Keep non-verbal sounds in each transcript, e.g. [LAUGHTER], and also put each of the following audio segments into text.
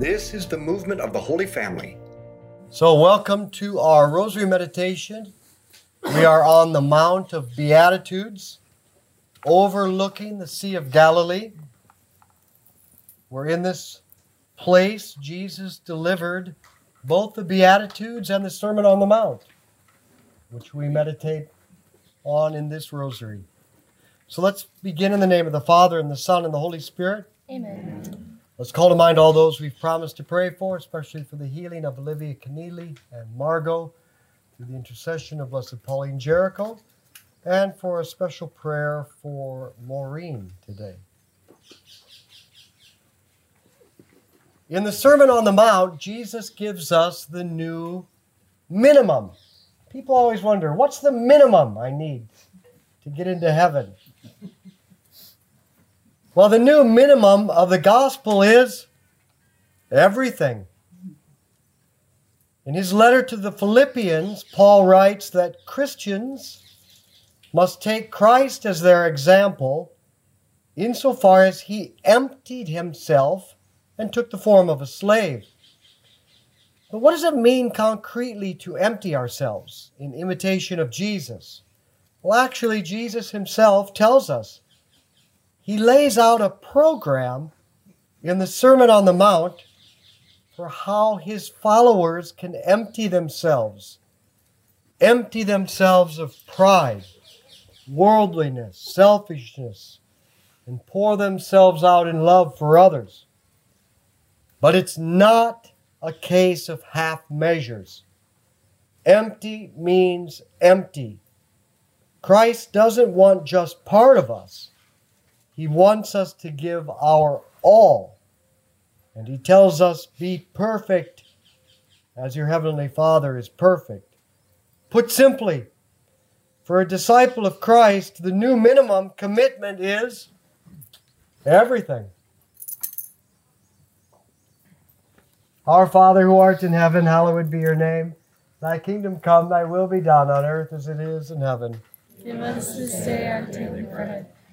This is the movement of the Holy Family. So, welcome to our Rosary Meditation. We are on the Mount of Beatitudes, overlooking the Sea of Galilee. We're in this place Jesus delivered both the Beatitudes and the Sermon on the Mount, which we meditate on in this Rosary. So, let's begin in the name of the Father, and the Son, and the Holy Spirit. Amen. Let's call to mind all those we've promised to pray for, especially for the healing of Olivia Keneally and Margot, through the intercession of Blessed Pauline Jaricot, and for a special prayer for Maureen today. In the Sermon on the Mount, Jesus gives us the new minimum. People always wonder, what's the minimum I need to get into heaven? Well, the new minimum of the gospel is everything. In his letter to the Philippians, Paul writes that Christians must take Christ as their example insofar as he emptied himself and took the form of a slave. But what does it mean concretely to empty ourselves in imitation of Jesus? Well, actually, Jesus himself tells us he lays out a program in the Sermon on the Mount for how his followers can empty themselves, empty themselves of pride, worldliness, selfishness, and pour themselves out in love for others. But it's not a case of half measures. Empty means empty. Christ doesn't want just part of us. He wants us to give our all. And He tells us, Be perfect as your Heavenly Father is perfect. Put simply, for a disciple of Christ, the new minimum commitment is everything. Our Father who art in heaven, hallowed be your name. Thy kingdom come, thy will be done on earth as it is in heaven. Give us this day our daily bread,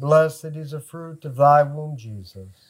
blessed is the fruit of thy womb, Jesus.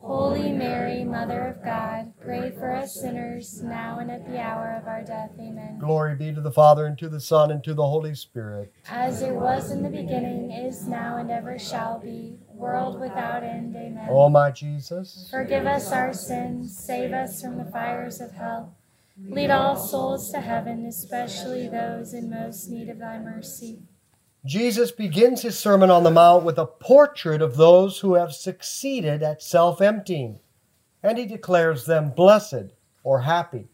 Holy Mary, Mother of God, pray for us sinners, now and at the hour of our death. Amen. Glory be to the Father, and to the Son, and to the Holy Spirit. As it was in the beginning, is now, and ever shall be, world without end. Amen. O my Jesus, Forgive us our sins, save us from the fires of hell. Lead all souls to heaven, especially those in most need of thy mercy. Jesus begins his Sermon on the Mount with a portrait of those who have succeeded at self emptying, and he declares them blessed or happy.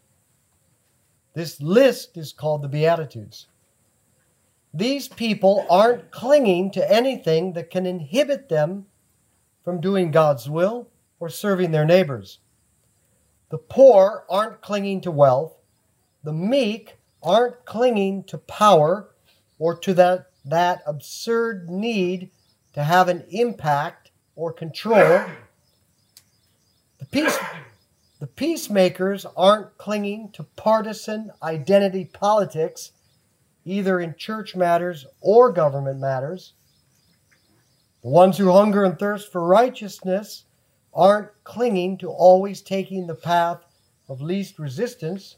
This list is called the Beatitudes. These people aren't clinging to anything that can inhibit them from doing God's will or serving their neighbors. The poor aren't clinging to wealth. The meek aren't clinging to power or to that, that absurd need to have an impact or control. The, peace, the peacemakers aren't clinging to partisan identity politics, either in church matters or government matters. The ones who hunger and thirst for righteousness aren't clinging to always taking the path of least resistance.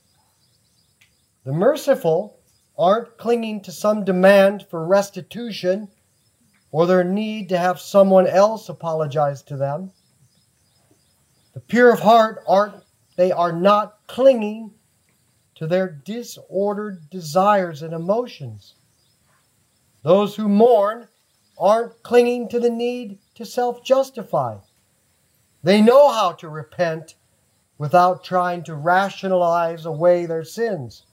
The merciful aren't clinging to some demand for restitution or their need to have someone else apologize to them. The pure of heart aren't they are not clinging to their disordered desires and emotions. Those who mourn aren't clinging to the need to self justify. They know how to repent without trying to rationalize away their sins.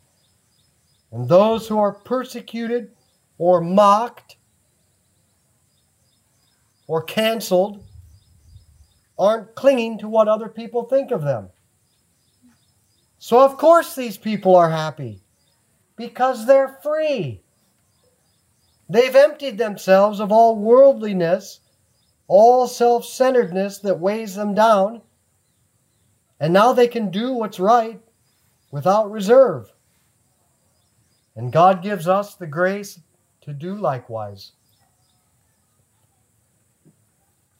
And those who are persecuted or mocked or canceled aren't clinging to what other people think of them. So, of course, these people are happy because they're free. They've emptied themselves of all worldliness all self centeredness that weighs them down, and now they can do what's right without reserve. And God gives us the grace to do likewise.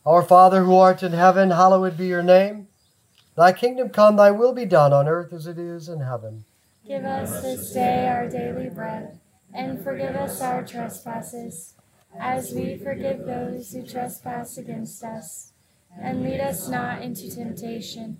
Our Father who art in heaven, hallowed be your name. Thy kingdom come, thy will be done on earth as it is in heaven. Give us this day our daily bread, and forgive us our trespasses as we forgive those who trespass against us. And lead us not into temptation,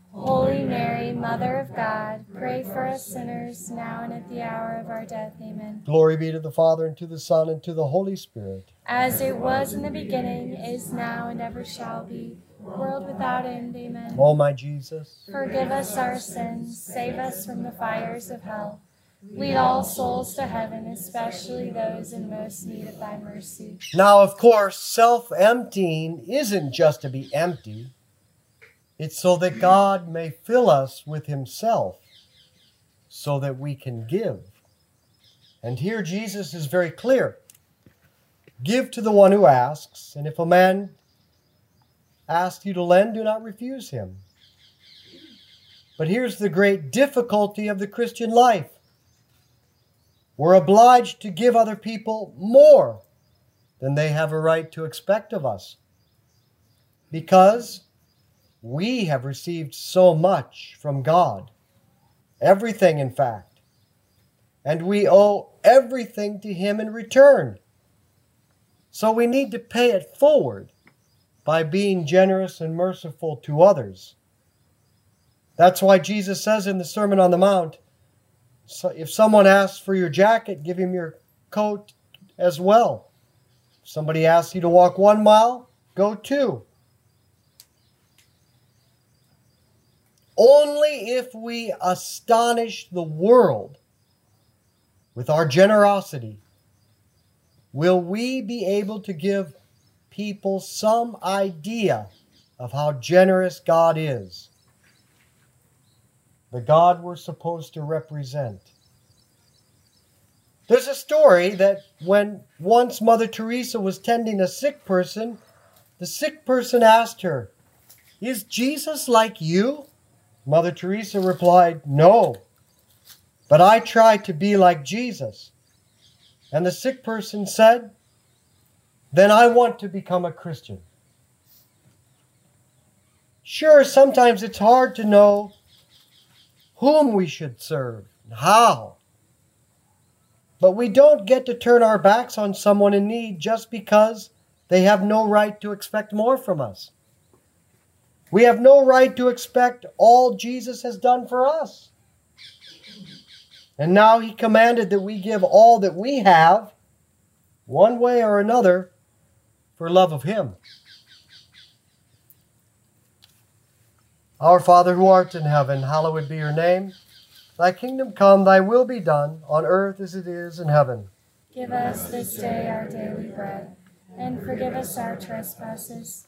Holy Mary, Mother of God, pray for us sinners, now and at the hour of our death. Amen. Glory be to the Father, and to the Son, and to the Holy Spirit. As it was in the beginning, is now, and ever shall be, world without end. Amen. O my Jesus, Forgive us our sins, save us from the fires of hell. Lead all souls to heaven, especially those in most need of thy mercy. Now, of course, self emptying isn't just to be empty, it's so that God may fill us with Himself, so that we can give. And here Jesus is very clear Give to the one who asks, and if a man asks you to lend, do not refuse him. But here's the great difficulty of the Christian life we're obliged to give other people more than they have a right to expect of us. Because we have received so much from God, everything, in fact, and we owe everything to Him in return. So we need to pay it forward by being generous and merciful to others. That's why Jesus says in the Sermon on the Mount so if someone asks for your jacket, give him your coat as well. If somebody asks you to walk one mile, go two. Only if we astonish the world with our generosity will we be able to give people some idea of how generous God is, the God we're supposed to represent. There's a story that when once Mother Teresa was tending a sick person, the sick person asked her, Is Jesus like you? Mother Teresa replied, No, but I try to be like Jesus. And the sick person said, Then I want to become a Christian. Sure, sometimes it's hard to know whom we should serve and how. But we don't get to turn our backs on someone in need just because they have no right to expect more from us. We have no right to expect all Jesus has done for us. And now he commanded that we give all that we have, one way or another, for love of him. Our Father who art in heaven, hallowed be your name. Thy kingdom come, thy will be done, on earth as it is in heaven. Give us this day our daily bread, and forgive us our trespasses,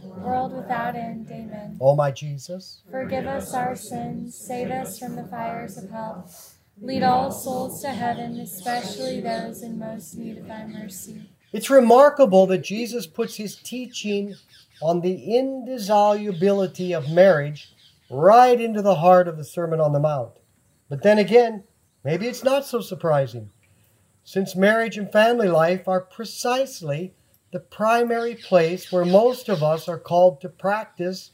world without end. Amen. O my Jesus, Forgive us our sins, save us from the fires of hell. Lead all souls to heaven, especially those in most need of thy mercy. it's remarkable that Jesus puts his teaching on the indissolubility of marriage right into the heart of the Sermon on the Mount. But then again, maybe it's not so surprising, since marriage and family life are precisely the primary place where most of us are called to practice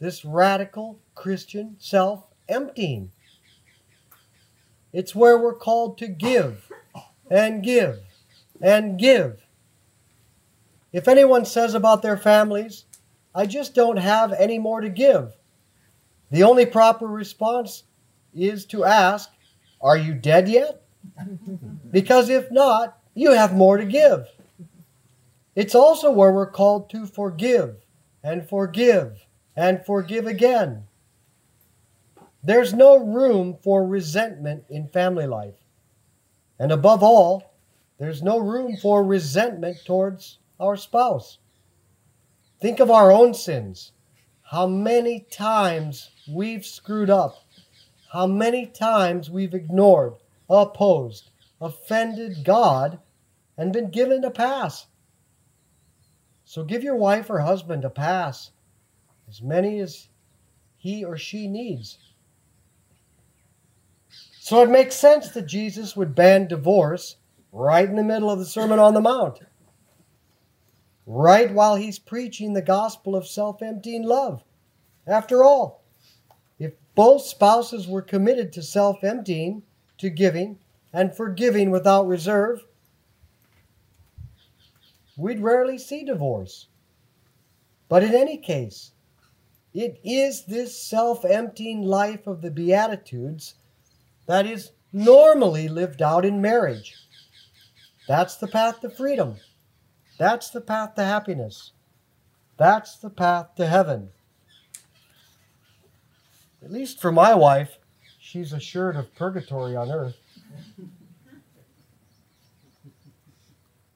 this radical Christian self emptying. It's where we're called to give and give and give. If anyone says about their families, I just don't have any more to give, the only proper response is to ask, Are you dead yet? [LAUGHS] Because if not, you have more to give. It's also where we're called to forgive and forgive and forgive again. There's no room for resentment in family life. And above all, there's no room for resentment towards our spouse. Think of our own sins. How many times we've screwed up. How many times we've ignored, opposed, offended God and been given a pass. So give your wife or husband a pass, as many as he or she needs. So it makes sense that Jesus would ban divorce right in the middle of the Sermon on the Mount, right while he's preaching the gospel of self emptying love. After all, if both spouses were committed to self emptying, to giving, and forgiving without reserve, we'd rarely see divorce. But in any case, it is this self emptying life of the Beatitudes that is normally lived out in marriage. That's the path to freedom. That's the path to happiness. That's the path to heaven. At least for my wife, she's assured of purgatory on earth.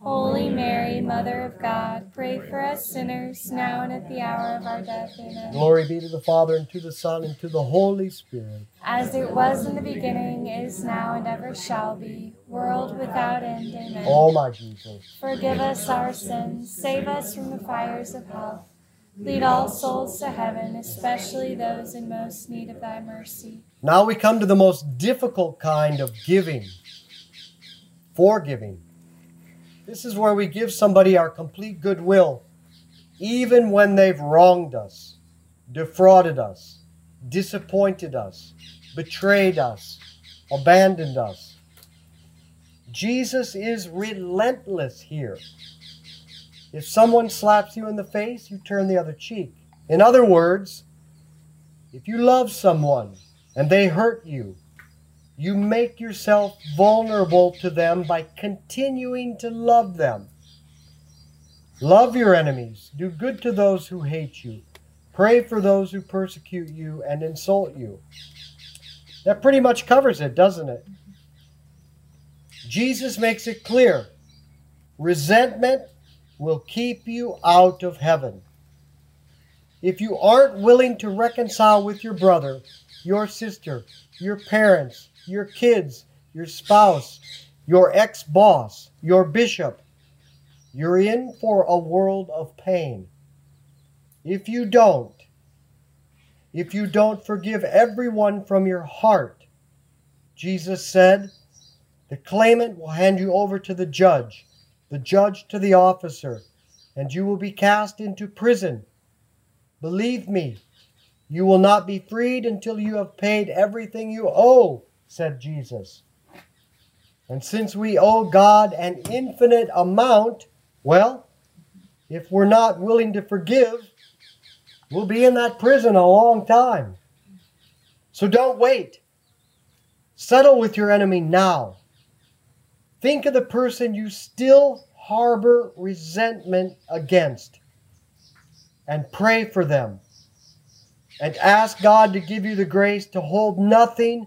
Holy Mary, Mother of God, pray for us sinners, now and at the hour of our death. Amen. Glory be to the Father, and to the Son, and to the Holy Spirit. As it was in the beginning, is now, and ever shall be, world without end. Amen. O my Jesus. Forgive us our sins, save us from the fires of hell. Lead all souls to heaven, especially those in most need of thy mercy. Now we come to the most difficult kind of giving forgiving. This is where we give somebody our complete goodwill, even when they've wronged us, defrauded us, disappointed us, betrayed us, abandoned us. Jesus is relentless here. If someone slaps you in the face, you turn the other cheek. In other words, if you love someone and they hurt you, you make yourself vulnerable to them by continuing to love them. Love your enemies. Do good to those who hate you. Pray for those who persecute you and insult you. That pretty much covers it, doesn't it? Jesus makes it clear resentment will keep you out of heaven. If you aren't willing to reconcile with your brother, your sister, your parents, your kids, your spouse, your ex boss, your bishop, you're in for a world of pain. If you don't, if you don't forgive everyone from your heart, Jesus said, the claimant will hand you over to the judge, the judge to the officer, and you will be cast into prison. Believe me, you will not be freed until you have paid everything you owe said Jesus. And since we owe God an infinite amount, well, if we're not willing to forgive, we'll be in that prison a long time. So don't wait. Settle with your enemy now. Think of the person you still harbor resentment against and pray for them. And ask God to give you the grace to hold nothing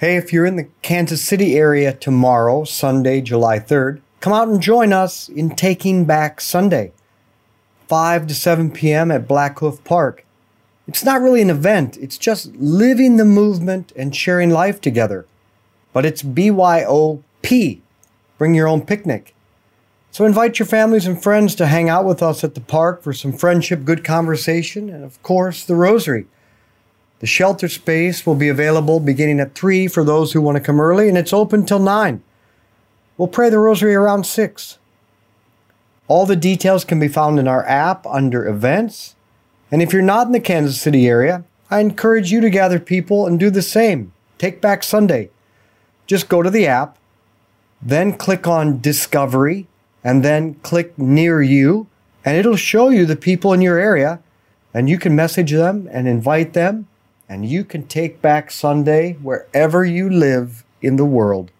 Hey, if you're in the Kansas City area tomorrow, Sunday, July 3rd, come out and join us in Taking Back Sunday, 5 to 7 p.m. at Black Hoof Park. It's not really an event, it's just living the movement and sharing life together. But it's BYOP. Bring your own picnic. So invite your families and friends to hang out with us at the park for some friendship, good conversation, and of course, the rosary. The shelter space will be available beginning at 3 for those who want to come early, and it's open till 9. We'll pray the rosary around 6. All the details can be found in our app under events. And if you're not in the Kansas City area, I encourage you to gather people and do the same. Take Back Sunday. Just go to the app, then click on Discovery, and then click Near You, and it'll show you the people in your area, and you can message them and invite them, and you can take back Sunday wherever you live in the world.